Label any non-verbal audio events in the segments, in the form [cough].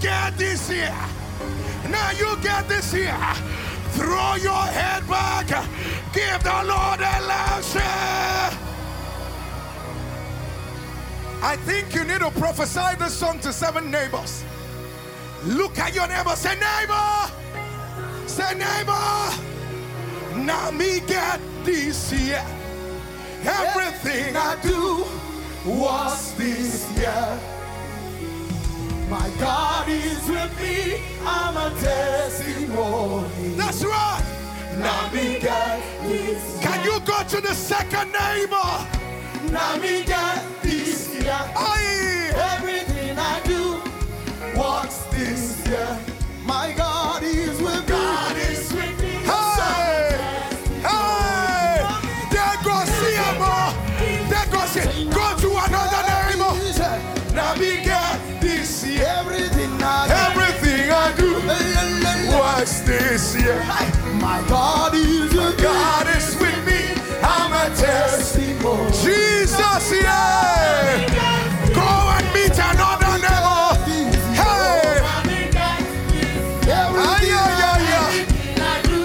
get this here. Now you get this here. Throw your head back. Give the Lord a loud. I think you need to prophesy this song to seven neighbors. Look at your neighbor. Say, neighbor. Say, neighbor. Now me get this year. Everything I do was this year. My God is with me. I'm a testimony. That's right. Get this. Can you go to the second neighbor? Get this year. Aye. Everything I do works this year. My God year. My God is me. God is with me. I'm a testimony. Jesus, yeah. Go and meet another neighbor. Hey! Ay, ay, ay, ay.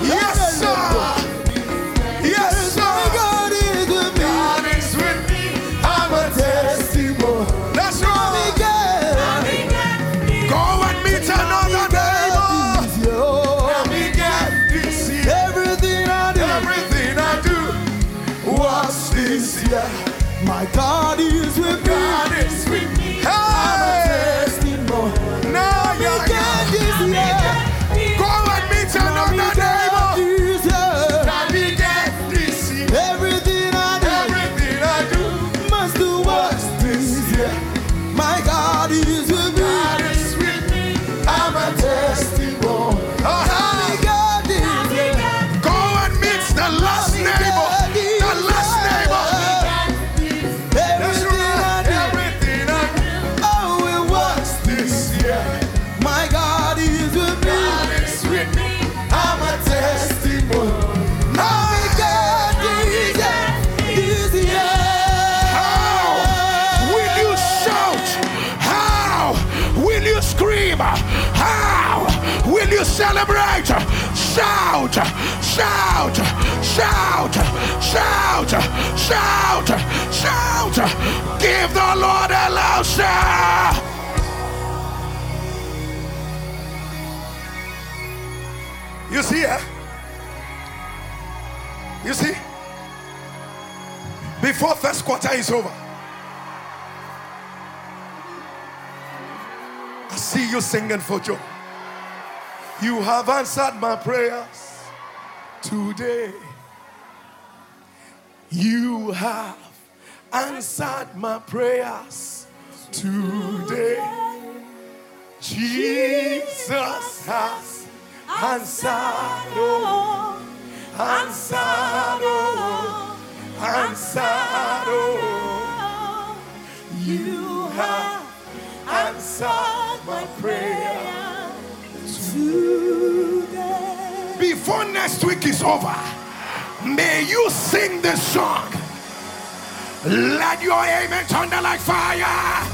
Yes, sir. Yes, My sir. God is with me. God is with me. I'm a Testimony. Shout, shout, shout, shout, shout, shout. Give the Lord a loud shout. You see, eh? You see? Before first quarter is over, I see you singing for joy. You have answered my prayers today. You have answered my prayers today. Jesus has answered, oh, answered, oh, answered, oh. You have answered my prayer Today. Before next week is over, may you sing this song. Let your amen thunder like fire.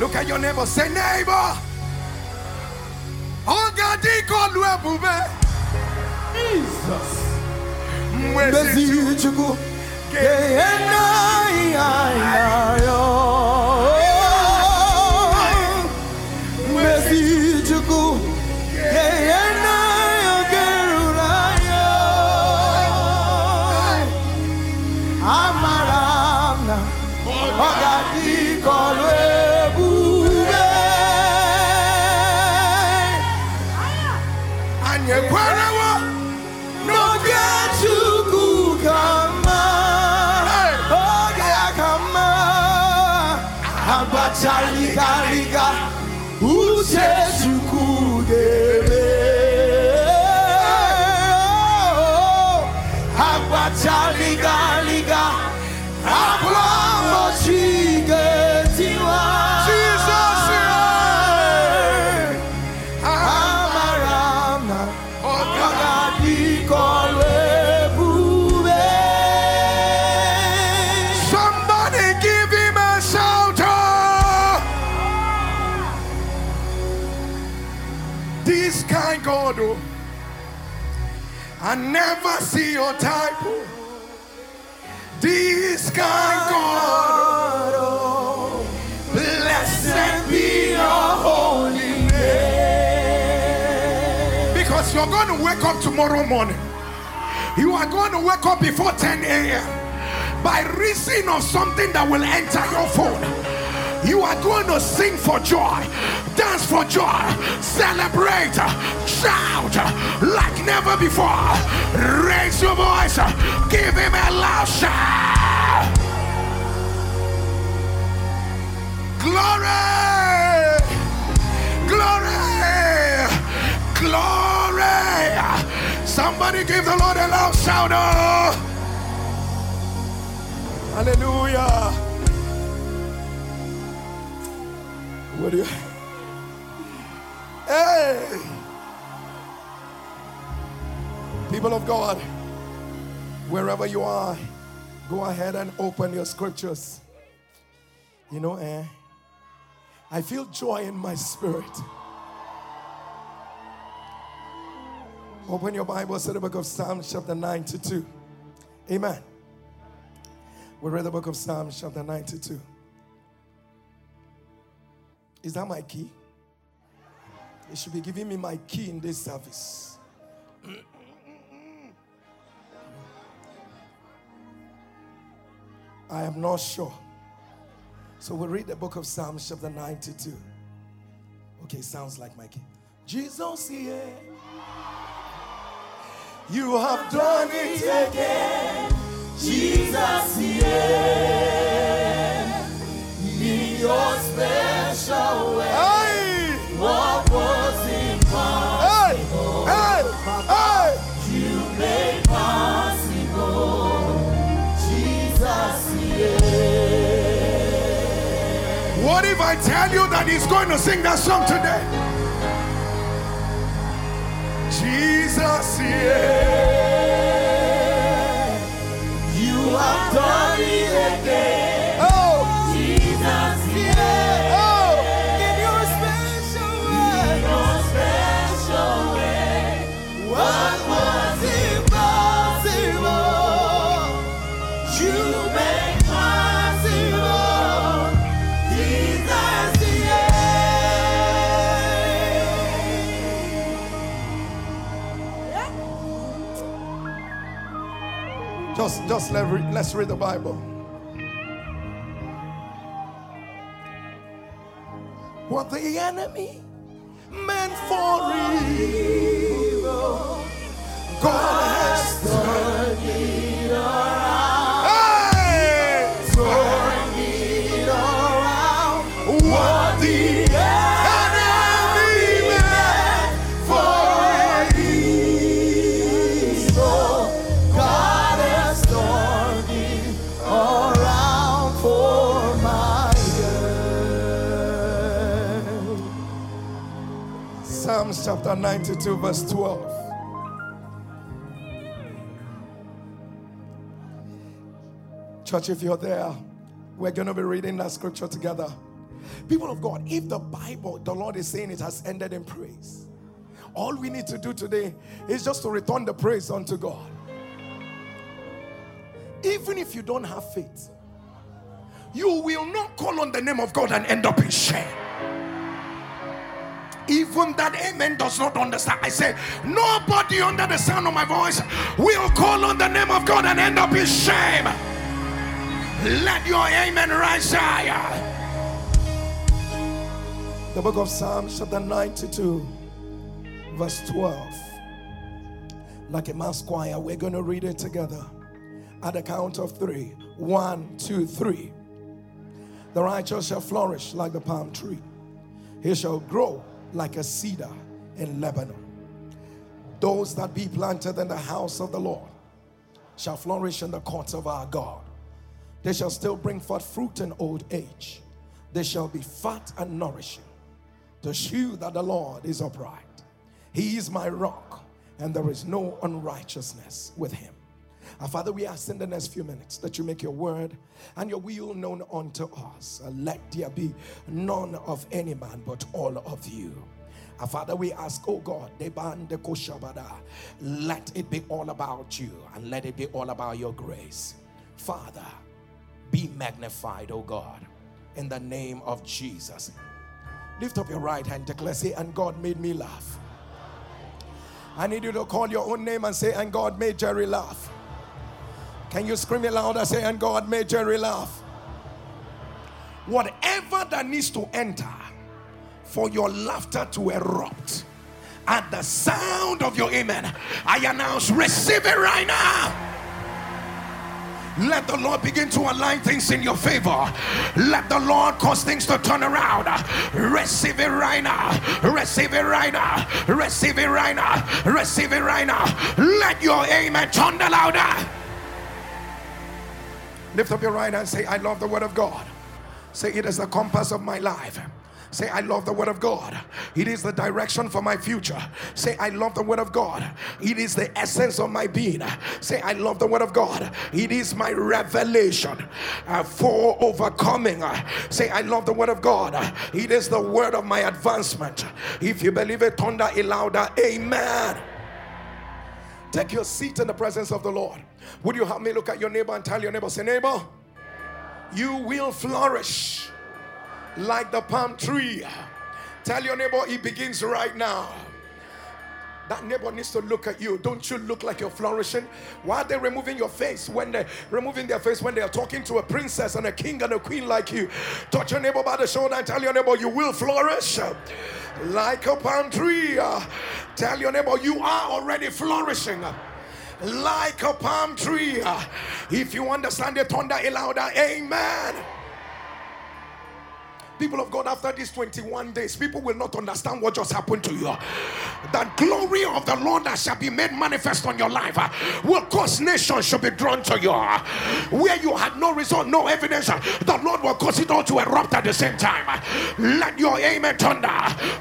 Look at your neighbor. Say, neighbor. Jesus. Mwezi Bezi chuku. Bezi never see your type. This kind God. Oh. Blessed be your holy name. Because you're going to wake up tomorrow morning. You are going to wake up before 10 a.m. by reason of something that will enter your phone. You are going to sing for joy, dance for joy, celebrate, shout like never before. Raise your voice, give him a loud shout. Glory, glory, glory. Somebody give the Lord a loud shout. Oh. Hallelujah. What do you? Hey! People of God, wherever you are, go ahead and open your scriptures. You know, eh? I feel joy in my spirit. Open your Bible to the book of Psalms, chapter 92. Amen. We read the book of Psalms, chapter 92. Is that my key? It should be giving me my key in this service. I am not sure. So we'll read the book of Psalms, chapter 92. Okay, sounds like my key. Jesus, yeah. You have done it again, Jesus, yeah. If I tell you that he's going to sing that song today? Jesus, yeah. You have done it again. Just, just let re- let's read the Bible. What the enemy meant for evil, God chapter 92, verse 12. Church, if you're there, we're going to be reading that scripture together. People of God, if the Bible, the Lord is saying it has ended in praise, all we need to do today is just to return the praise unto God. Even if you don't have faith, you will not call on the name of God and end up in shame. Even that amen does not understand. I say, nobody under the sound of my voice will call on the name of God and end up in shame. Let your amen rise higher. The book of Psalms, chapter 92, verse 12. Like a mass choir, we're going to read it together at the count of three. One, two, three. The righteous shall flourish like the palm tree, he shall grow like a cedar in Lebanon. Those that be planted in the house of the Lord shall flourish in the courts of our God. They shall still bring forth fruit in old age. They shall be fat and nourishing. To shew that the Lord is upright. He is my rock, and there is no unrighteousness with him. Our Father, we ask in the next few minutes that you make your word and your will known unto us. And let there be none of any man but all of you. Our Father, we ask, oh God, let it be all about you and let it be all about your grace. Father, be magnified, oh God, in the name of Jesus. Lift up your right hand, declare, say, and God made me laugh. I need you to call your own name and say, and God made Jerry laugh. Can you scream it louder? Say, and God made Jerry laugh. Whatever that needs to enter for your laughter to erupt at the sound of your amen, I announce, receive it right now. Let the Lord begin to align things in your favor. Let the Lord cause things to turn around. Receive it right now. Receive it right now. Receive it right now. Receive it right now. Let your amen turn the louder. Lift up your right hand say, I love the word of God. Say, it is the compass of my life. Say, I love the word of God. It is the direction for my future. Say, I love the word of God. It is the essence of my being. Say, I love the word of God. It is my revelation uh, for overcoming. say, I love the word of God. It is the word of my advancement. If you believe it, thunder it louder. Amen. Take your seat in the presence of the Lord. Would you help me look at your neighbor and tell your neighbor, say, neighbor, you will flourish like the palm tree. Tell your neighbor it begins right now. That neighbor needs to look at you. Don't you look like you're flourishing? Why are they removing your face when they're removing their face when they are talking to a princess and a king and a queen like you? Touch your neighbor by the shoulder and tell your neighbor you will flourish like a palm tree. Tell your neighbor you are already flourishing like a palm tree. If you understand it, thunder a louder amen. People of God, after these 21 days, people will not understand what just happened to you. The glory of the Lord that shall be made manifest on your life uh, will cause nations to be drawn to you. Where you had no result, no evidence, uh, the Lord will cause it all to erupt at the same time. Let your amen thunder.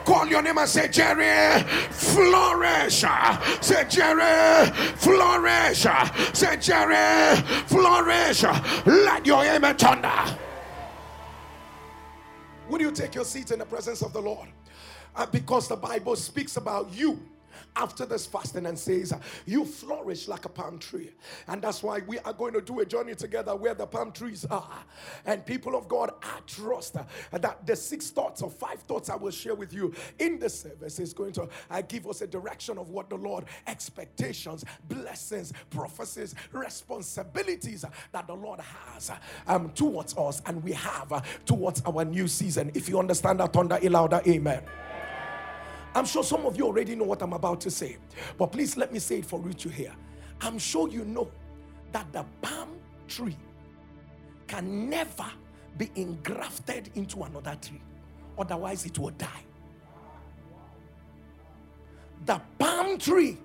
Call your name and say, Jerry, flourish. Say, Jerry, flourish. Say, Jerry, flourish. Let your amen thunder. Will you take your seat in the presence of the Lord? Uh, because the Bible speaks about you after this fasting and says, You flourish like a palm tree. And that's why we are going to do a journey together where the palm trees are. And people of God, I trust that the six thoughts or five thoughts I will share with you in the service is going to uh, give us a direction of what the Lord expectations, blessings, prophecies, responsibilities that the Lord has um, towards us and we have uh, towards our new season. If you understand that, thunder, louder, amen. I'm sure some of you already know what I'm about to say, but please let me say it for you to hear. I'm sure you know that the palm tree can never be engrafted into another tree, otherwise, it will die. The palm tree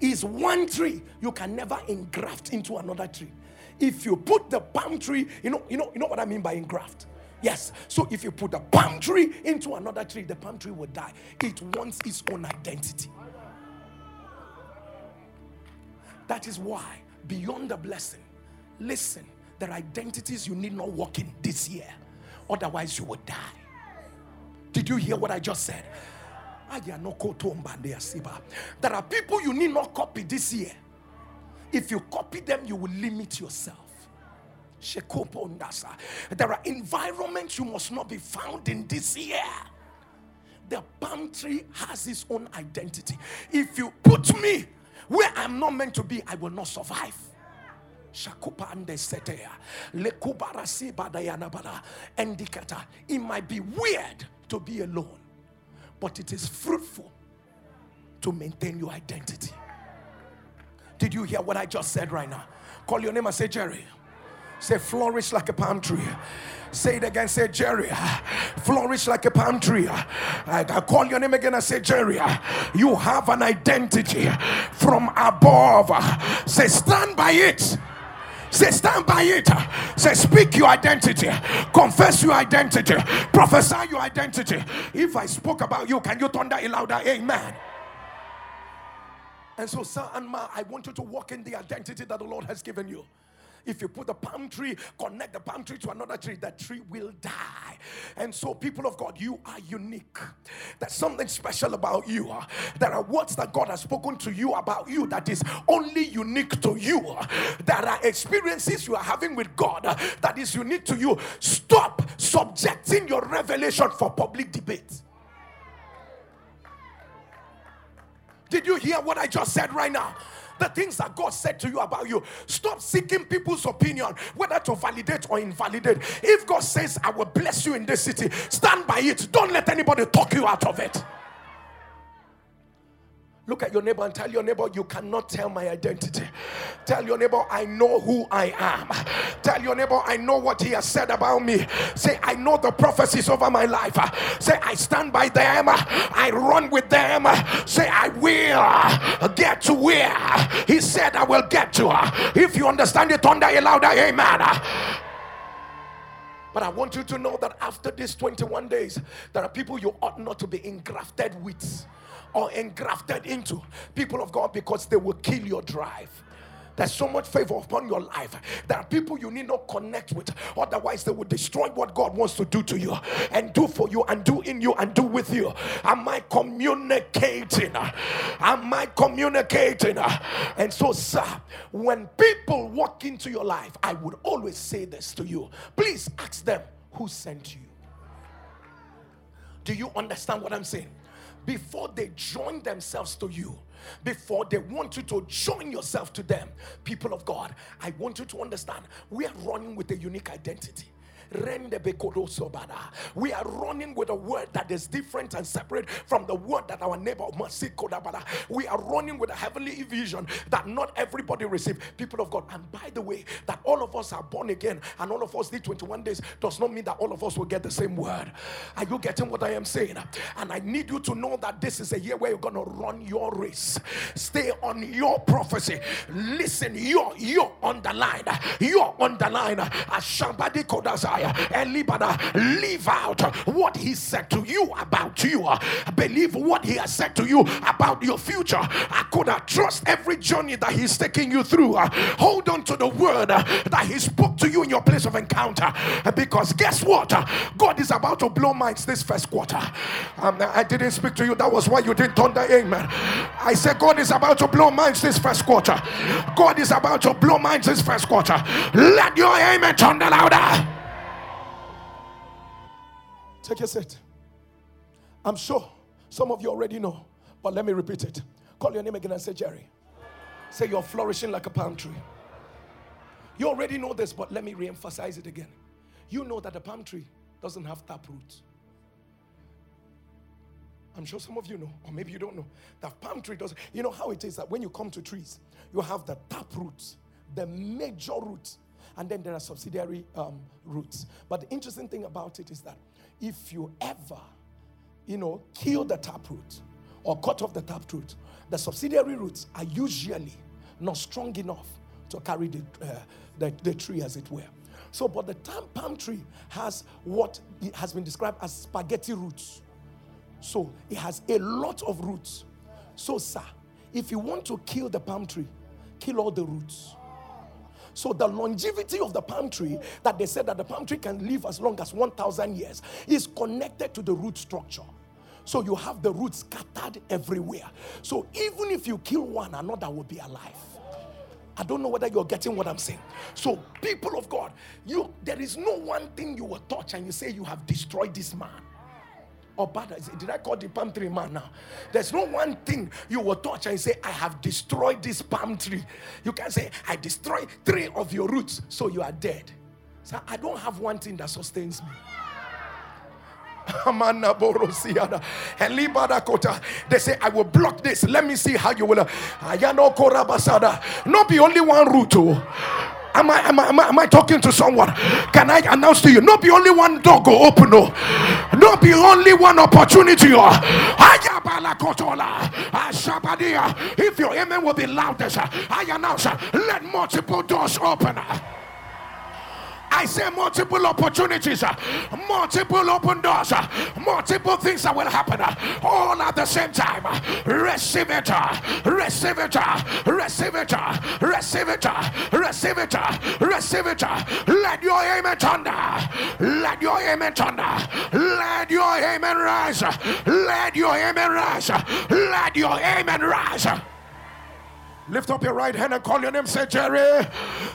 is one tree you can never engraft into another tree. If you put the palm tree, you know, you know, you know what I mean by engraft. Yes. So if you put a palm tree into another tree, the palm tree will die. It wants its own identity. That is why, beyond the blessing, listen, there are identities you need not walk in this year. Otherwise, you will die. Did you hear what I just said? There are people you need not copy this year. If you copy them, you will limit yourself. There are environments you must not be found in this year. The palm tree has its own identity. If you put me where I'm not meant to be, I will not survive. It might be weird to be alone, but it is fruitful to maintain your identity. Did you hear what I just said right now? Call your name and say, Jerry. Say, flourish like a palm tree. Say it again. Say, Jerry, flourish like a palm tree. I, call your name again and say, Jerry, you have an identity from above. Say, stand by it. Say, stand by it. Say, speak your identity. Confess your identity. Prophesy your identity. If I spoke about you, can you thunder it louder? Amen. And so, sir and ma, I want you to walk in the identity that the Lord has given you. If you put a palm tree, connect the palm tree to another tree, that tree will die. And so, people of God, you are unique. There's something special about you. There are words that God has spoken to you about you that is only unique to you. There are experiences you are having with God that is unique to you. Stop subjecting your revelation for public debate. Did you hear what I just said right now? The things that God said to you about you. Stop seeking people's opinion, whether to validate or invalidate. If God says, I will bless you in this city, stand by it. Don't let anybody talk you out of it. Look at your neighbor and tell your neighbor, You cannot tell my identity. Tell your neighbor, I know who I am. Tell your neighbor, I know what he has said about me. Say, I know the prophecies over my life. Say, I stand by them. I run with them. Say, I will get to where he said I will get to. If you understand it, thunder a louder amen. But I want you to know that after these 21 days, there are people you ought not to be engrafted with or engrafted into people of God because they will kill your drive. There's so much favor upon your life. There are people you need not connect with, otherwise, they will destroy what God wants to do to you and do for you and do in you and do with you. Am I communicating? Am I communicating? And so, sir, when people walk into your life, I would always say this to you please ask them who sent you. Do you understand what I'm saying? Before they join themselves to you, before they want you to join yourself to them, people of God, I want you to understand we are running with a unique identity. We are running with a word that is different and separate from the word that our neighbor must seek. We are running with a heavenly vision that not everybody receive. People of God, and by the way, that all of us are born again and all of us did 21 days does not mean that all of us will get the same word. Are you getting what I am saying? And I need you to know that this is a year where you're gonna run your race. Stay on your prophecy. Listen, you're you're on the line. You're on the line. As somebody could Elibada, leave out what he said to you about you. Believe what he has said to you about your future. I could have trust every journey that he's taking you through. Hold on to the word that he spoke to you in your place of encounter. Because guess what? God is about to blow minds this first quarter. Um, I didn't speak to you. That was why you didn't thunder. Amen. I said, God is about to blow minds this first quarter. God is about to blow minds this first quarter. Let your amen thunder louder. Take a seat. I'm sure some of you already know, but let me repeat it. Call your name again and say, Jerry. Say, You're flourishing like a palm tree. You already know this, but let me re emphasize it again. You know that a palm tree doesn't have tap roots. I'm sure some of you know, or maybe you don't know, that palm tree doesn't. You know how it is that when you come to trees, you have the tap roots, the major roots, and then there are subsidiary um, roots. But the interesting thing about it is that if you ever, you know, kill the taproot or cut off the taproot, the subsidiary roots are usually not strong enough to carry the, uh, the, the, tree, as it were. So, but the palm tree has what has been described as spaghetti roots. So, it has a lot of roots. So, sir, if you want to kill the palm tree, kill all the roots. So the longevity of the palm tree that they said that the palm tree can live as long as 1,000 years is connected to the root structure. So you have the roots scattered everywhere. So even if you kill one, another will be alive. I don't know whether you're getting what I'm saying. So, people of God, you there is no one thing you will touch and you say you have destroyed this man or bad. Did I call the palm tree man now? There's no one thing you will touch and say, I have destroyed this palm tree. You can say, I destroyed three of your roots, so you are dead. So I don't have one thing that sustains me. [laughs] They say, I will block this. Let me see how you will. Uh, Not be only one route. Oh. Am I, am, I, am, I, am I talking to someone? Can I announce to you? Not be only one door go open, no. Not be only one opportunity. Oh. If your amen will be loudest, I announce, let multiple doors open. I say multiple opportunities, uh, multiple open doors, uh, multiple things that will happen uh, all at the same time. Receive it, receive it, receive it, receive it, receive it, receive it. Let your amen thunder. Let your amen thunder. Let your amen rise. Let your amen rise. Let your amen rise. Lift up your right hand and call your name. Say, Jerry,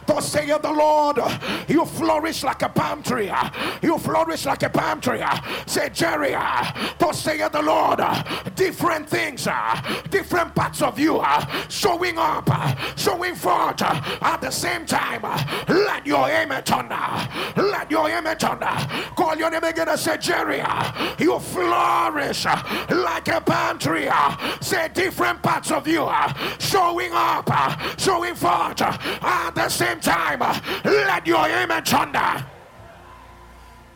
thus saith the Lord, you flourish like a palm tree. You flourish like a palm tree. Say, Jerry, thus saith the Lord, different things, different parts of you are showing up, showing forth at the same time. Let your amen thunder. Let your amen thunder. Call your name again and say, Jerry, you flourish like a palm tree. Say, different parts of you showing up showing forth at the same time. Let your amen thunder.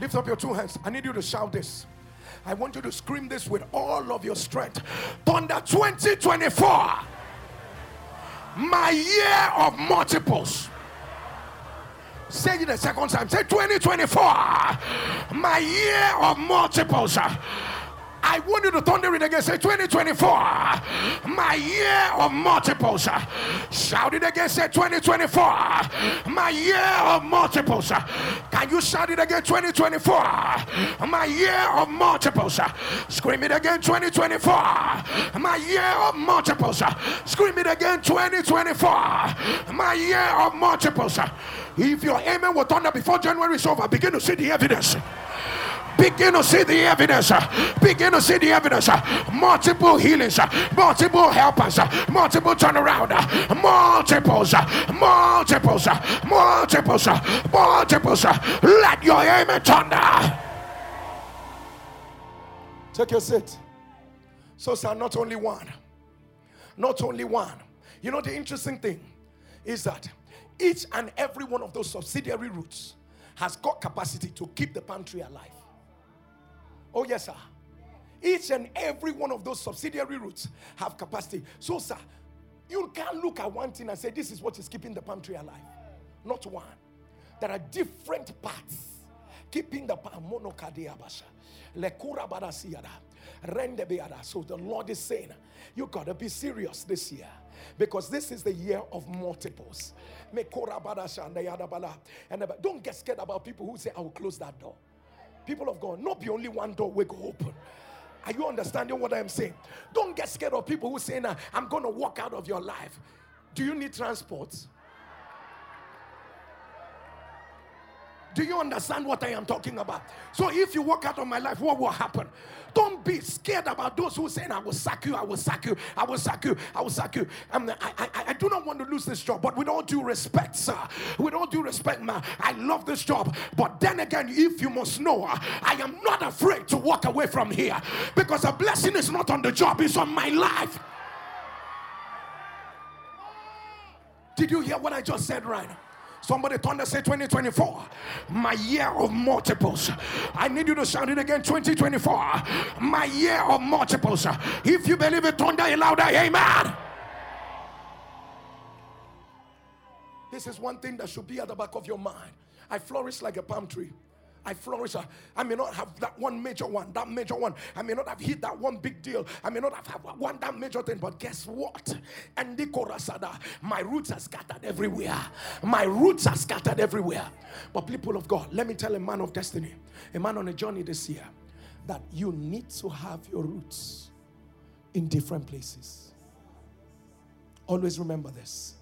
Lift up your two hands. I need you to shout this. I want you to scream this with all of your strength. Thunder 2024, my year of multiples. Say it a second time. Say 2024, my year of multiples. I want you to thunder it again. Say 2024, my year of multiples. Shout it again. Say 2024, my year of multiples. Can you shout it again? 2024, my year of multiples. Scream it again. 2024, my year of multiples. Scream it again. 2024, my year of multiples. If your amen will thunder before January is over, begin to see the evidence. Begin to see the evidence. Begin to see the evidence. Multiple healings, multiple helpers, multiple turnaround, multiples, multiples, multiples, multiples. Let your amen thunder. Take your seat. So, sir, not only one, not only one. You know, the interesting thing is that each and every one of those subsidiary roots has got capacity to keep the palm tree alive. Oh, yes, sir. Each and every one of those subsidiary roots have capacity. So, sir, you can't look at one thing and say, This is what is keeping the palm tree alive. Not one. There are different parts keeping the palm monokadiabasha. Lekura badasiada. Rendebeada. So the Lord is saying, You gotta be serious this year. Because this is the year of multiples. And don't get scared about people who say, I will close that door people of God, not be only one door will go open. Are you understanding what I'm saying? Don't get scared of people who say, I'm going to walk out of your life. Do you need transport? Do you understand what I am talking about? So if you walk out of my life, what will happen? Don't be scared about those who say, I will sack you, I will sack you, I will sack you, I will sack you. Um, I, I, I do not want to lose this job, but with all due respect, sir, with all due respect, man, I love this job. But then again, if you must know, I am not afraid to walk away from here because a blessing is not on the job, it's on my life. Did you hear what I just said right? Somebody thunder say 2024, my year of multiples. I need you to shout it again 2024, my year of multiples. If you believe it, thunder it louder, amen. This is one thing that should be at the back of your mind. I flourish like a palm tree. I flourish. I may not have that one major one, that major one. I may not have hit that one big deal. I may not have, one that major thing. But guess what? And korasada, my roots are scattered everywhere. My roots are scattered everywhere. But people of God, let me tell a man of destiny, a man on a journey this year, that you need to have your roots in different places. Always remember this.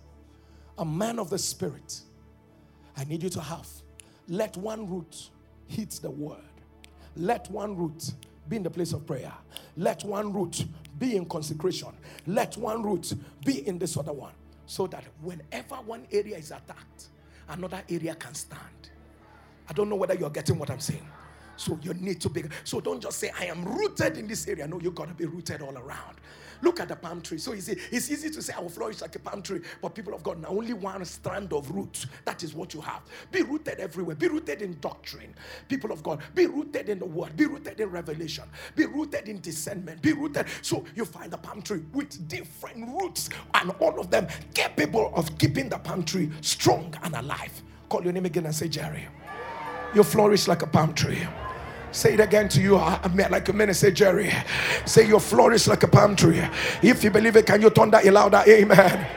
A man of the spirit, I need you to have let one root hit the word. Let one root be in the place of prayer. Let one root be in consecration. Let one root be in this other one. So that whenever one area is attacked, another area can stand. I don't know whether you're getting what I'm saying. So you need to be. So don't just say, I am rooted in this area. No, you got to be rooted all around. Look at the palm tree. So easy. It's easy to say, I will flourish like a palm tree. But people of God, now only one strand of root. That is what you have. Be rooted everywhere. Be rooted in doctrine. People of God, be rooted in the word. Be rooted in revelation. Be rooted in discernment. Be rooted. So you find the palm tree with different roots and all of them capable of keeping the palm tree strong and alive. Call your name again and say, Jerry. You flourish like a palm tree. Say it again to you like a minute. Say, Jerry. Say you flourish like a palm tree. If you believe it, can you turn that louder? Amen.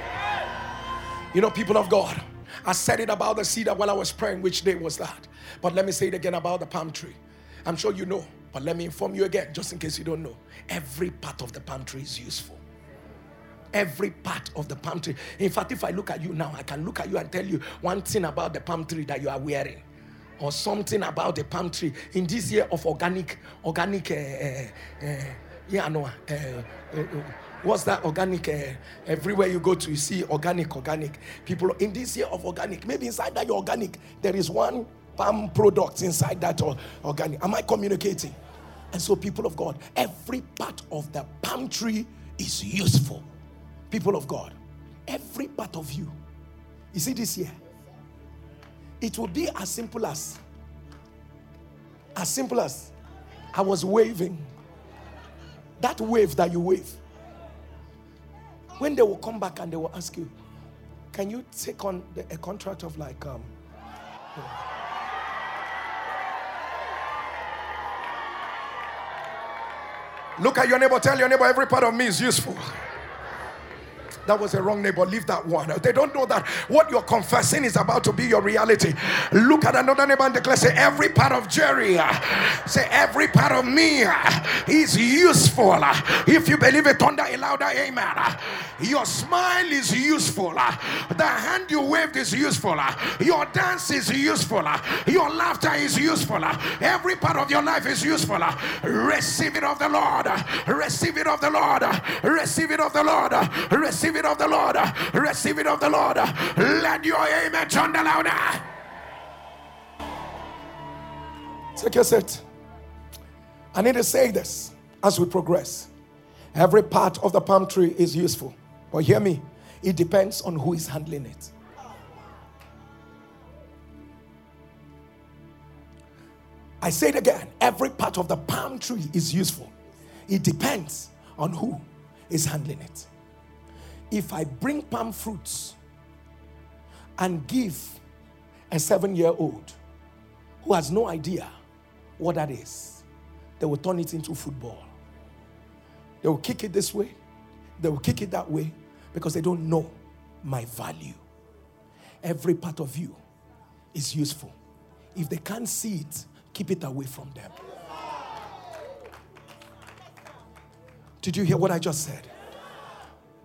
You know, people of God, I said it about the cedar while I was praying. Which day was that? But let me say it again about the palm tree. I'm sure you know, but let me inform you again, just in case you don't know. Every part of the palm tree is useful every part of the palm tree. In fact, if I look at you now, I can look at you and tell you one thing about the palm tree that you are wearing, or something about the palm tree in this year of organic, organic, uh, uh, yeah, no, uh, what's that organic? everywhere you go to, you see organic, organic people. In this year of organic, maybe inside that organic, there is one palm product inside that organic. Am I communicating? And so, people of God, every part of the palm tree is useful people of God, every part of you, you see this here, it will be as simple as, as simple as I was waving. That wave that you wave. When they will come back and they will ask you, can you take on the, a contract of like, um, Look at your neighbor, tell your neighbor, every part of me is useful. That was a wrong neighbor. Leave that one. They don't know that what you're confessing is about to be your reality. Look at another neighbor and declare, say, every part of Jerry, say, every part of me is useful. If you believe it, thunder a louder amen. Your smile is useful. The hand you waved is useful. Your dance is useful. Your laughter is useful. Every part of your life is useful. Receive it of the Lord. Receive it of the Lord. Receive it of the Lord. Receive it of the Lord. Receive it of the Lord. Let your amen the louder. Take your seat. I need to say this as we progress. Every part of the palm tree is useful. But hear me, it depends on who is handling it. I say it again every part of the palm tree is useful. It depends on who is handling it if I bring palm fruits and give a seven year old who has no idea what that is, they will turn it into football. They will kick it this way, they will kick it that way because they don't know my value. Every part of you is useful. If they can't see it, keep it away from them. Did you hear what I just said?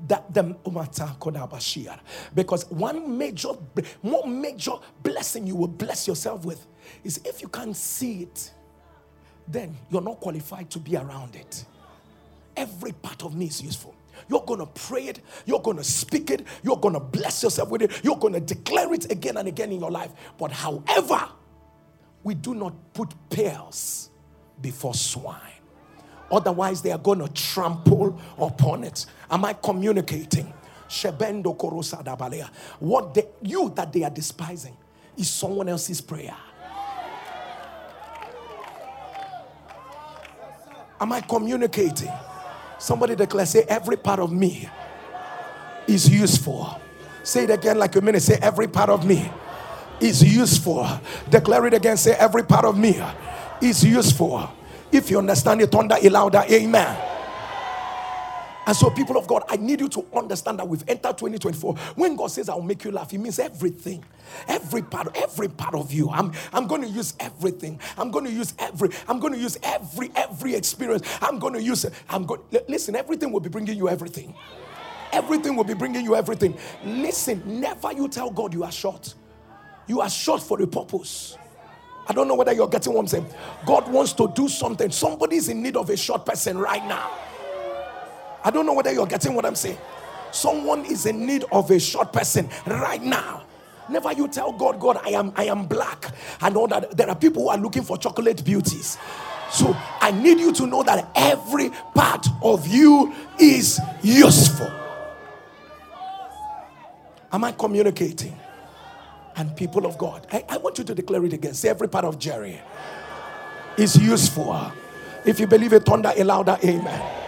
That the because one major one major blessing you will bless yourself with is if you can't see it then you're not qualified to be around it. Every part of me is useful. You're going to pray it you're going to speak it you're going to bless yourself with it you're going to declare it again and again in your life. But however we do not put pearls before swine Otherwise, they are going to trample upon it. Am I communicating? Shebendo korosa What they, you that they are despising is someone else's prayer. Am I communicating? Somebody declare, say, every part of me is useful. Say it again like a minute. Say, every part of me is useful. Declare it again. Say, every part of me is useful. If you understand it, thunder a louder amen. And so, people of God, I need you to understand that we've entered 2024. When God says, I'll make you laugh, He means everything. Every part, every part of you. I'm, I'm going to use everything. I'm going to use every, I'm going to use every, every experience. I'm going to use. I'm going, listen, everything will be bringing you everything. Everything will be bringing you everything. Listen, never you tell God you are short. You are short for a purpose. I don't know whether you're getting what I'm saying. God wants to do something. Somebody's in need of a short person right now. I don't know whether you're getting what I'm saying. Someone is in need of a short person right now. Never you tell God, God, I am I am black. I know that there are people who are looking for chocolate beauties. So I need you to know that every part of you is useful. Am I communicating? And people of God. I, I want you to declare it again. Say every part of Jerry is useful. If you believe it, thunder a louder amen.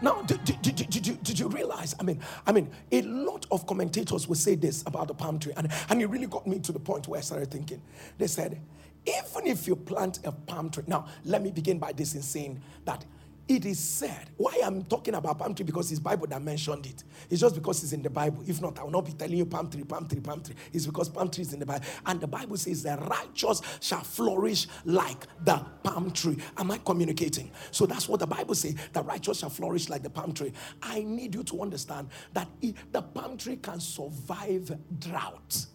Now, did, did, did, did, you, did you realize I mean, I mean, a lot of commentators will say this about the palm tree, and, and it really got me to the point where I started thinking. They said, even if you plant a palm tree, now let me begin by this in saying that it is said, why I'm talking about palm tree because it's Bible that mentioned it. It's just because it's in the Bible. If not, I will not be telling you palm tree, palm tree, palm tree. It's because palm tree is in the Bible. And the Bible says the righteous shall flourish like the palm tree. Am I communicating? So that's what the Bible says. The righteous shall flourish like the palm tree. I need you to understand that the palm tree can survive drought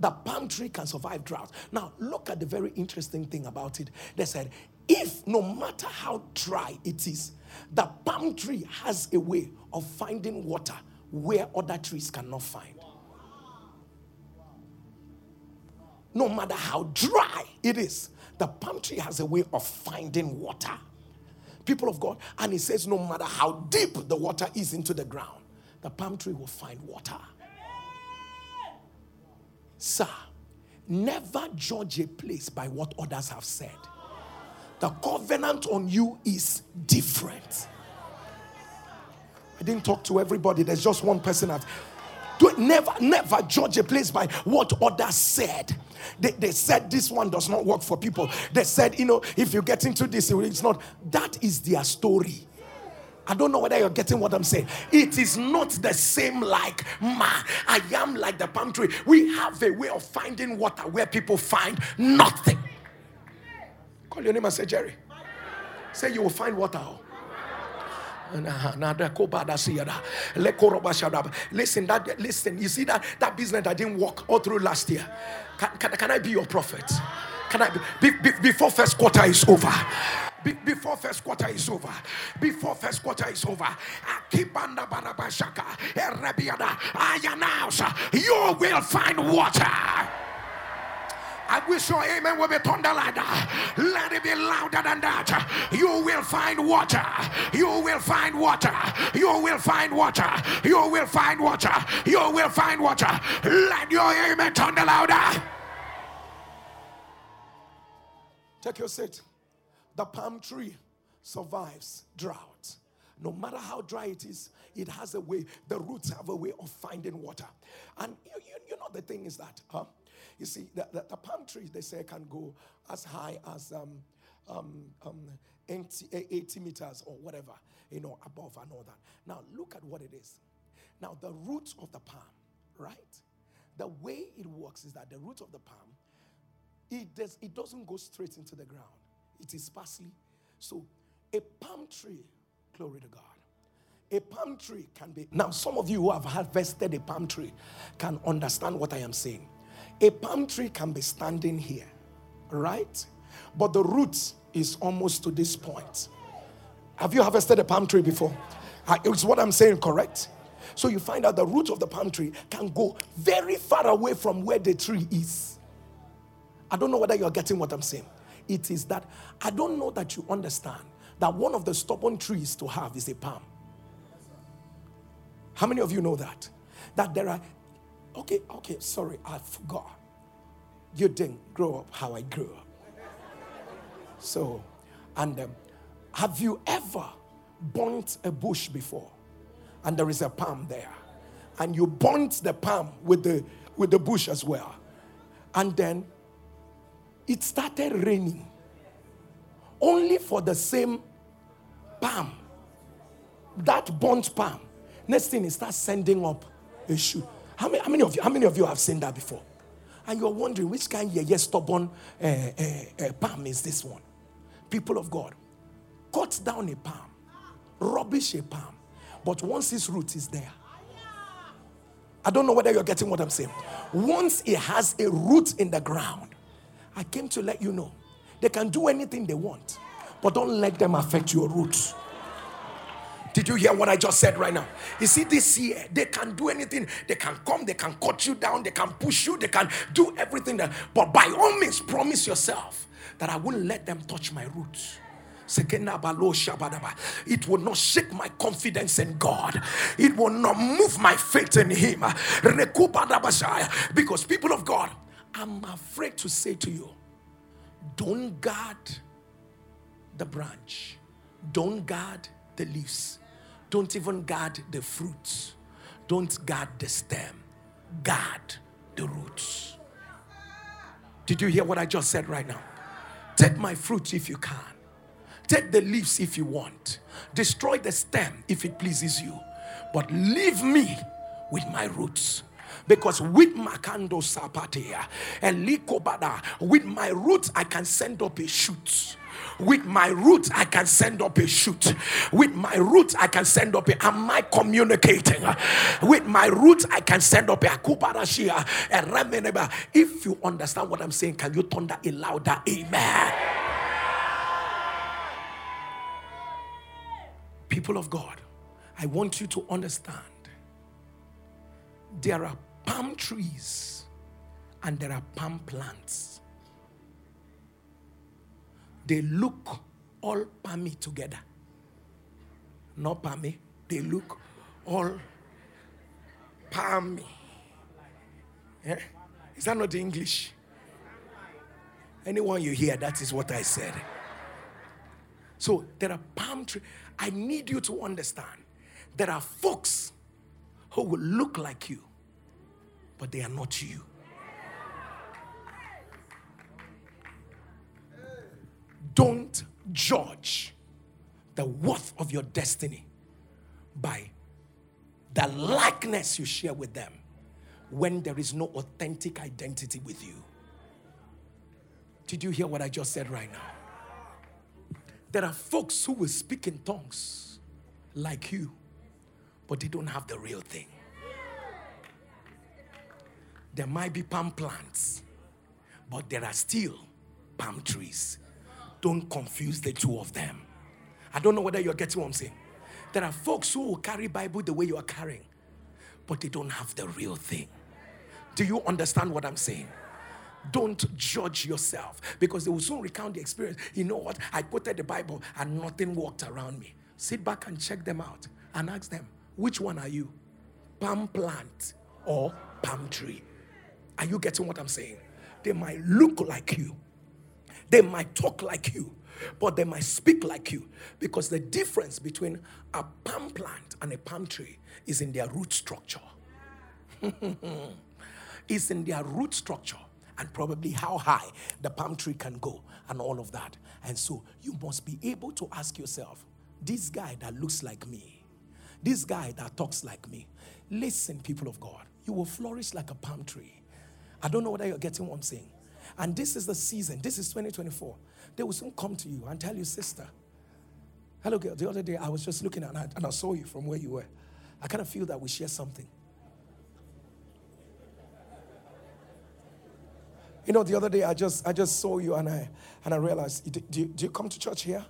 the palm tree can survive drought. Now, look at the very interesting thing about it. They said, if no matter how dry it is, the palm tree has a way of finding water where other trees cannot find. No matter how dry it is, the palm tree has a way of finding water. People of God, and he says, no matter how deep the water is into the ground, the palm tree will find water. Sir, never judge a place by what others have said the covenant on you is different. I didn't talk to everybody, there's just one person I've. Do, never, never judge a place by what others said. They, they said this one does not work for people. They said, you know, if you get into this, it's not. That is their story. I don't know whether you're getting what I'm saying. It is not the same like ma. I am like the palm tree. We have a way of finding water where people find nothing. Call your name and say, Jerry. Say you will find water. Listen, that listen, you see that that business that didn't work all through last year. Can, can, can I be your prophet? Can I be, be, before first quarter is over? Be, before first quarter is over, before first quarter is over, I announce you will find water. I wish your amen will be thunder louder. Let it be louder than that. You will find water. You will find water. You will find water. You will find water. You will find water. Let your amen thunder louder. Take your seat. The palm tree survives drought. No matter how dry it is, it has a way, the roots have a way of finding water. And you, you, you know, the thing is that huh? You see, the, the, the palm trees, they say, can go as high as um, um, um, 80, 80 meters or whatever, you know, above and all that. Now, look at what it is. Now, the roots of the palm, right? The way it works is that the root of the palm, it, does, it doesn't go straight into the ground, it is sparsely. So, a palm tree, glory to God. A palm tree can be. Now, some of you who have harvested a palm tree can understand what I am saying. A palm tree can be standing here, right? But the root is almost to this point. Have you harvested a palm tree before? Uh, it's what I'm saying, correct? So you find out the root of the palm tree can go very far away from where the tree is. I don't know whether you're getting what I'm saying. It is that I don't know that you understand that one of the stubborn trees to have is a palm. How many of you know that? That there are Okay, okay, sorry, I forgot. You didn't grow up how I grew up. So, and um, have you ever burnt a bush before? And there is a palm there. And you burnt the palm with the with the bush as well. And then it started raining. Only for the same palm. That burnt palm. Next thing it starts sending up a shoot. How many, how many of you, how many of you have seen that before? And you're wondering which kind of yes, stubborn uh, uh, uh, palm is this one? People of God, cut down a palm, rubbish a palm, but once its root is there, I don't know whether you're getting what I'm saying. Once it has a root in the ground, I came to let you know they can do anything they want, but don't let them affect your roots. Did you hear what I just said right now? You see, this year, they can do anything. They can come, they can cut you down, they can push you, they can do everything. That, but by all means, promise yourself that I won't let them touch my roots. It will not shake my confidence in God. It will not move my faith in Him. Because, people of God, I'm afraid to say to you, don't guard the branch, don't guard the leaves. Don't even guard the fruits. Don't guard the stem. Guard the roots. Did you hear what I just said right now? Take my fruits if you can. Take the leaves if you want. Destroy the stem if it pleases you. But leave me with my roots because with Makando Sapatia and Likobada, with my roots, I can send up a shoot. With my roots, I can send up a shoot. With my roots, I can send up a. Am I communicating? With my roots, I can send up a. If you understand what I'm saying, can you thunder a louder amen? People of God, I want you to understand there are palm trees and there are palm plants. They look all palmy together. Not palmy, they look all palmy. Yeah? Is that not the English? Anyone you hear, that is what I said. So there are palm trees. I need you to understand there are folks who will look like you but they are not you. Don't judge the worth of your destiny by the likeness you share with them when there is no authentic identity with you. Did you hear what I just said right now? There are folks who will speak in tongues like you, but they don't have the real thing. There might be palm plants, but there are still palm trees. Don't confuse the two of them. I don't know whether you're getting what I'm saying. There are folks who will carry Bible the way you are carrying, but they don't have the real thing. Do you understand what I'm saying? Don't judge yourself because they will soon recount the experience. You know what? I quoted the Bible and nothing worked around me. Sit back and check them out and ask them, which one are you? Palm plant or palm tree? Are you getting what I'm saying? They might look like you, they might talk like you, but they might speak like you because the difference between a palm plant and a palm tree is in their root structure. [laughs] is in their root structure and probably how high the palm tree can go and all of that. And so you must be able to ask yourself this guy that looks like me, this guy that talks like me, listen, people of God, you will flourish like a palm tree. I don't know whether you're getting what I'm saying. And this is the season. This is 2024. They will soon come to you and tell you, sister. Hello, girl. The other day I was just looking and I, and I saw you from where you were. I kind of feel that we share something. You know, the other day I just I just saw you and I and I realized, do you, do you come to church here?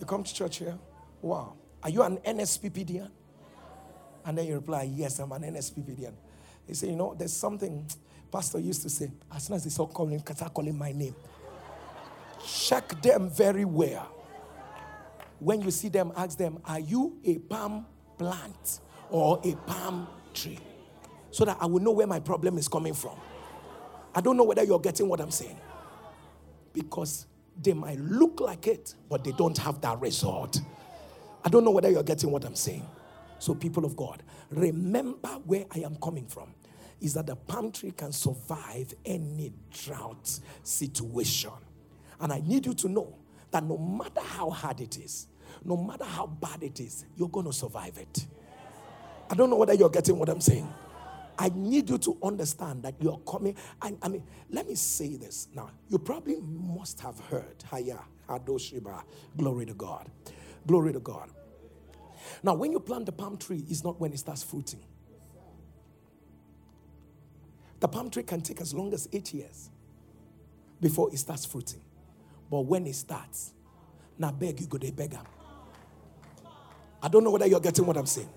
You come to church here? Wow. Are you an NSPPDian? And then you reply, Yes, I'm an NSPPDian. He said, You know, there's something Pastor used to say. As soon as they saw calling, start calling my name. Check them very well. When you see them, ask them, Are you a palm plant or a palm tree? So that I will know where my problem is coming from. I don't know whether you're getting what I'm saying. Because they might look like it, but they don't have that result. I don't know whether you're getting what I'm saying. So, people of God, remember where I am coming from is that the palm tree can survive any drought situation. And I need you to know that no matter how hard it is, no matter how bad it is, you're going to survive it. I don't know whether you're getting what I'm saying. I need you to understand that you're coming. I, I mean, let me say this now. You probably must have heard, Haya, Hadoshiba, glory to God. Glory to God. Now, when you plant the palm tree, it's not when it starts fruiting. The palm tree can take as long as eight years before it starts fruiting. But when it starts, now beg you go to beg. I don't know whether you're getting what I'm saying.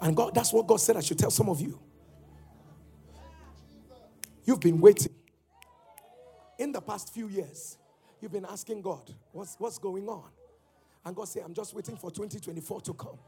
And God, that's what God said I should tell some of you. You've been waiting. In the past few years, you've been asking God, what's, what's going on? And God said, I'm just waiting for 2024 to come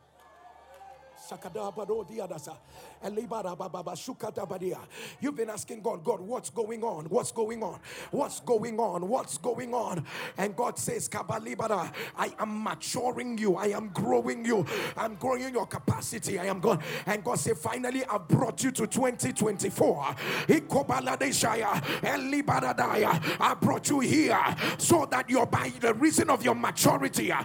You've been asking God, God, what's going on? What's going on? What's going on? What's going on? And God says, Kabalibara, I am maturing you. I am growing you. I'm growing your capacity. I am God. And God said, finally, I've brought you to 2024. I brought you here so that you're by the reason of your maturity, uh,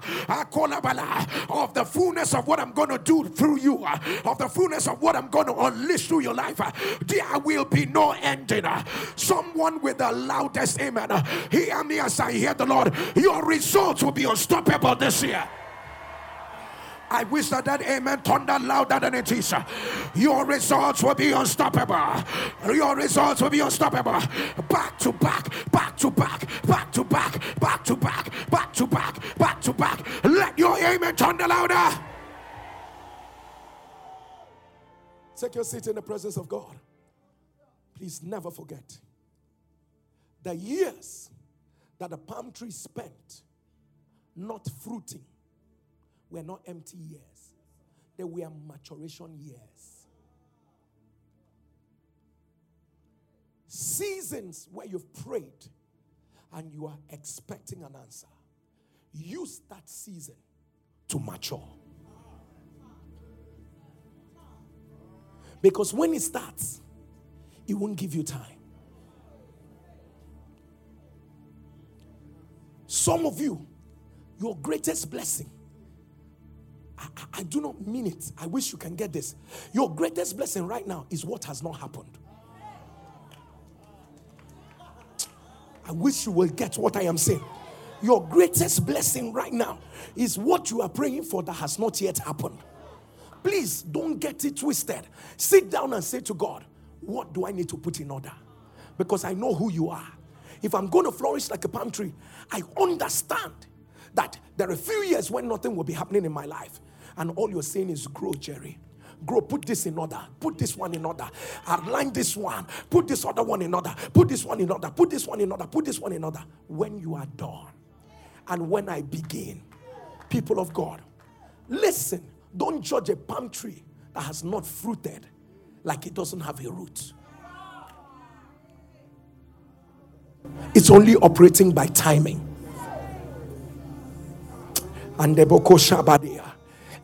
of the fullness of what I'm going to do through you, Uh, of the fullness of what I'm going to unleash through your life, uh, there will be no ending. Uh, someone with the loudest amen, hear me as I hear the Lord. Your results will be unstoppable this year. I wish that that amen thunder louder than it is. Your results will be unstoppable. Your results will be unstoppable. Back to back, back to back, back to back, back to back, back to back, back to back. Let your amen thunder louder. Take your seat in the presence of God. Please never forget the years that the palm tree spent not fruiting were not empty years, they were maturation years. Seasons where you've prayed and you are expecting an answer. Use that season to mature. Because when it starts, it won't give you time. Some of you, your greatest blessing, I, I, do not mean it. I wish you can get this. Your greatest blessing right now is what has not happened. I wish you will get what I am saying. Your greatest blessing right now is what you are praying for that has not yet happened. Please don't get it twisted. Sit down and say to God, What do I need to put in order? Because I know who you are. If I'm going to flourish like a palm tree, I understand that there are a few years when nothing will be happening in my life. And all you're saying is grow, Jerry. Grow, put this in order, put this one in order, align this one, put this other one in order, put this one in order, put this one in order, put this one in order. When you are done, and when I begin, people of God, listen, don't judge a palm tree that has not fruited like it doesn't have a root. It's only operating by timing. And the Boko Shabadia.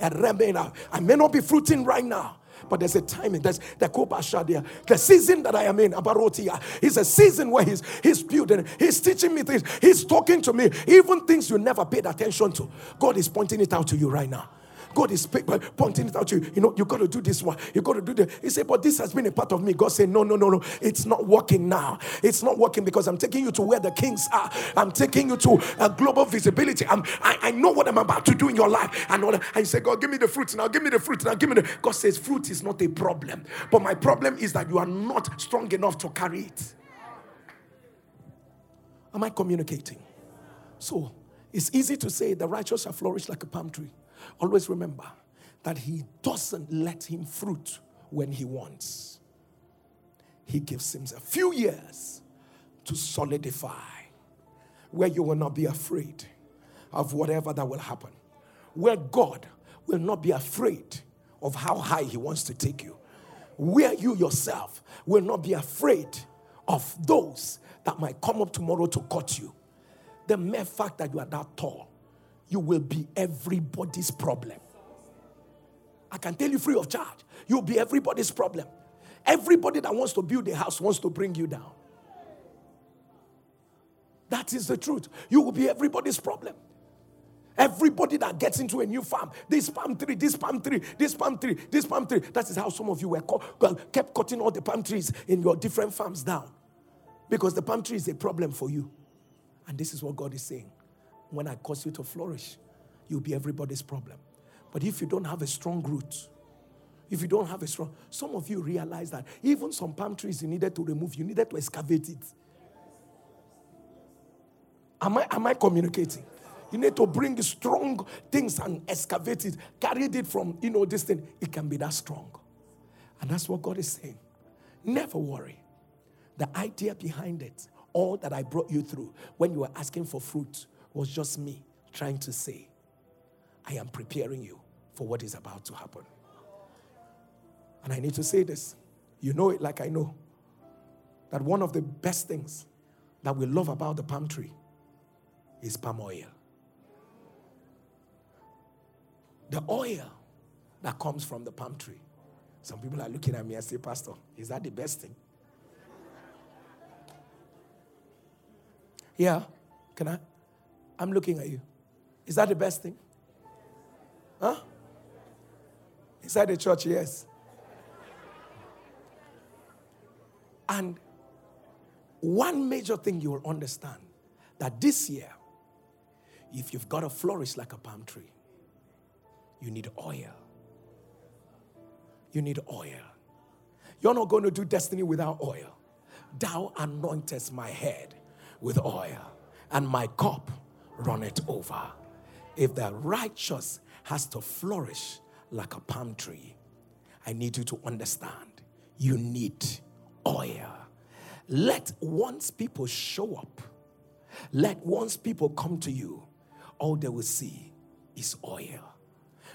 I may not be fruiting right now. But there's a timing. There's the Kubashadia. The season that I am in, Abarotia, is a season where he's he's building, he's teaching me things, he's talking to me, even things you never paid attention to. God is pointing it out to you right now. God is pointing it out to you. You know, you got to do this one. You got to do that. He said, but this has been a part of me. God said, no, no, no, no. It's not working now. It's not working because I'm taking you to where the kings are. I'm taking you to a global visibility. I'm, I, I know what I'm about to do in your life. And, all, he said, God, give me the fruit now. Give me the fruit now. Give me the. God says, fruit is not a problem. But my problem is that you are not strong enough to carry it. Am I communicating? So it's easy to say the righteous shall flourish like a palm tree. Always remember that He doesn't let him fruit when He wants. He gives him a few years to solidify where you will not be afraid of whatever that will happen. Where God will not be afraid of how high He wants to take you. Where you yourself will not be afraid of those that might come up tomorrow to cut you. The mere fact that you are that tall you will be everybody's problem. I can tell you free of charge. You'll be everybody's problem. Everybody that wants to build a house wants to bring you down. That is the truth. You will be everybody's problem. Everybody that gets into a new farm, this palm tree, this palm tree, this palm tree, this palm tree. That is how some of you were kept cutting all the palm trees in your different farms down. Because the palm tree is a problem for you. And this is what God is saying when I cause you to flourish, you'll be everybody's problem. But if you don't have a strong root, if you don't have a strong, some of you realize that even some palm trees you needed to remove, you needed to excavate it. Am I, am I communicating? You need to bring strong things and excavate it, carry it from, you know, this thing. It can be that strong. And that's what God is saying. Never worry. The idea behind it, all that I brought you through when you were asking for fruit, was just me trying to say, I am preparing you for what is about to happen. And I need to say this. You know it like I know. That one of the best things that we love about the palm tree is palm oil. The oil that comes from the palm tree. Some people are looking at me and say, Pastor, is that the best thing? Yeah, can I? I'm looking at you. Is that the best thing? Huh? Inside the church, yes. And one major thing you will understand that this year, if you've got to flourish like a palm tree, you need oil. You need oil. You're not going to do destiny without oil. Thou anointest my head with oil, and my cup runneth over. If the righteous has to flourish like a palm tree, I need you to understand you need oil. Let once people show up, let once people come to you, all they will see is oil.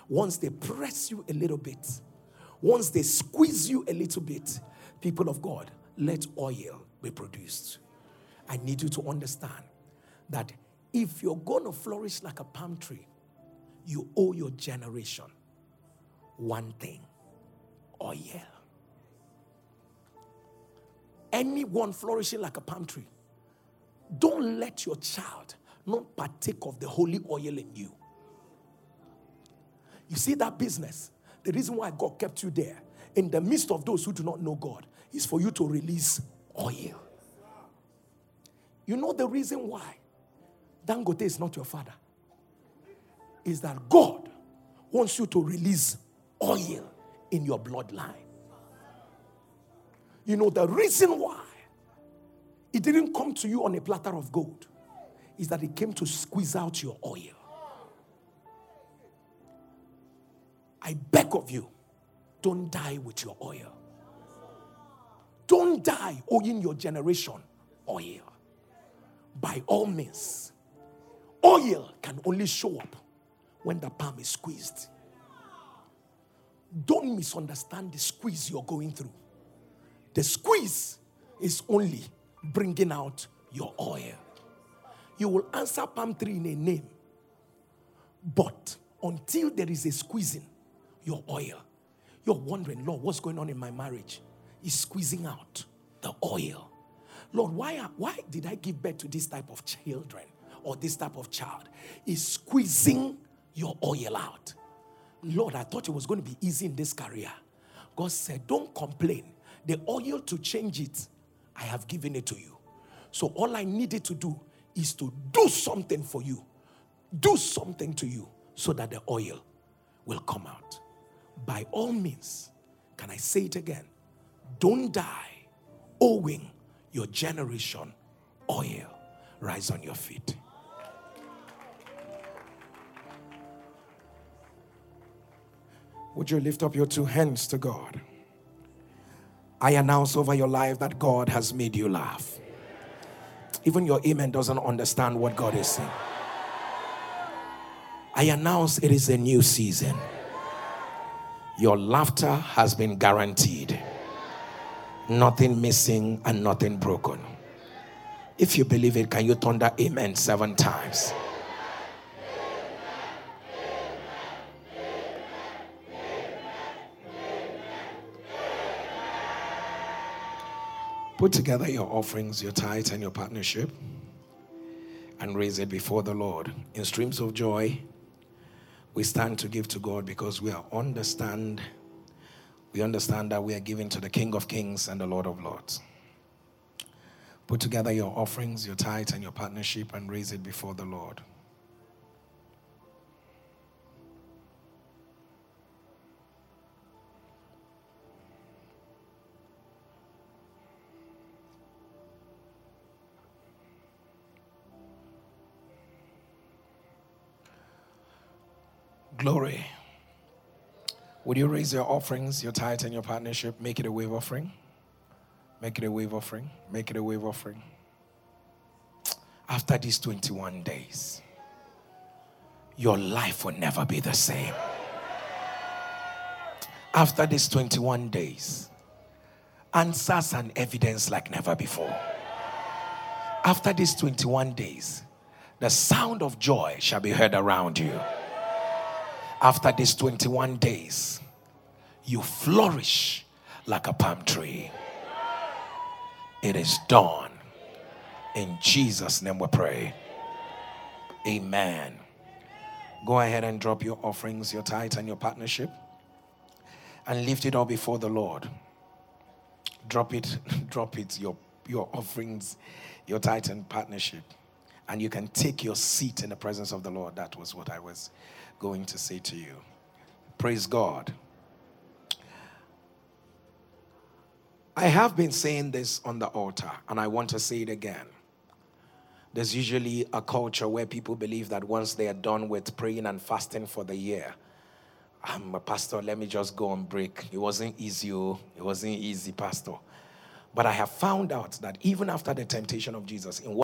Once they press you a little bit, once they squeeze you a little bit, people of God, let oil be produced. I need you to understand that if you're going to flourish like a palm tree, you owe your generation one thing oil. Anyone flourishing like a palm tree, don't let your child not partake of the holy oil in you. You see that business? The reason why God kept you there in the midst of those who do not know God is for you to release oil. You know the reason why Dangote is not your father? Is that God wants you to release oil in your bloodline. You know the reason why it didn't come to you on a platter of gold is that it came to squeeze out your oil. I beg of you, don't die with your oil. Don't die owing your generation oil. By all means, oil can only show up when the palm is squeezed. Don't misunderstand the squeeze you're going through. The squeeze is only bringing out your oil. You will answer palm tree in a name, but until there is a squeezing, your oil. You're wondering, Lord, what's going on in my marriage? Is squeezing out the oil. Lord, why, why did I give birth to this type of children or this type of child? Is squeezing your oil out. Lord, I thought it was going to be easy in this career. God said, Don't complain. The oil to change it, I have given it to you. So all I needed to do is to do something for you, do something to you so that the oil will come out by all means, can I say it again? Don't die owing your generation oil. Rise on your feet. Would you lift up your two hands to God? I announce over your life that God has made you laugh. Even your amen doesn't understand what God is saying. I announce it is a new season your laughter has been guaranteed. Nothing missing and nothing broken. If you believe it, can you thunder amen seven times? Put together your offerings, your tithes, and your partnership and raise it before the Lord in streams of joy we stand to give to God because we are understand we understand that we are giving to the King of Kings and the Lord of Lords. Put together your offerings, your tithes, and your partnership and raise it before the Lord. Glory. Would you raise your offerings, your tithe, and your partnership? Make it a wave offering. Make it a wave offering. Make it a wave offering. After these 21 days, your life will never be the same. After these 21 days, answers and evidence like never before. After these 21 days, the sound of joy shall be heard around you. After these 21 days, you flourish like a palm tree. It is done. In Jesus' name we pray. Amen. Go ahead and drop your offerings, your tithe, and your partnership and lift it up before the Lord. Drop it, [laughs] drop it, your, your offerings, your tithe and partnership. And you can take your seat in the presence of the Lord. That was what I was going to say to you. Praise God. I have been saying this on the altar, and I want to say it again. There's usually a culture where people believe that once they are done with praying and fasting for the year, um, I'm a pastor, let me just go on break. It wasn't easy, oh. it wasn't easy, pastor. But I have found out that even after the temptation of Jesus, in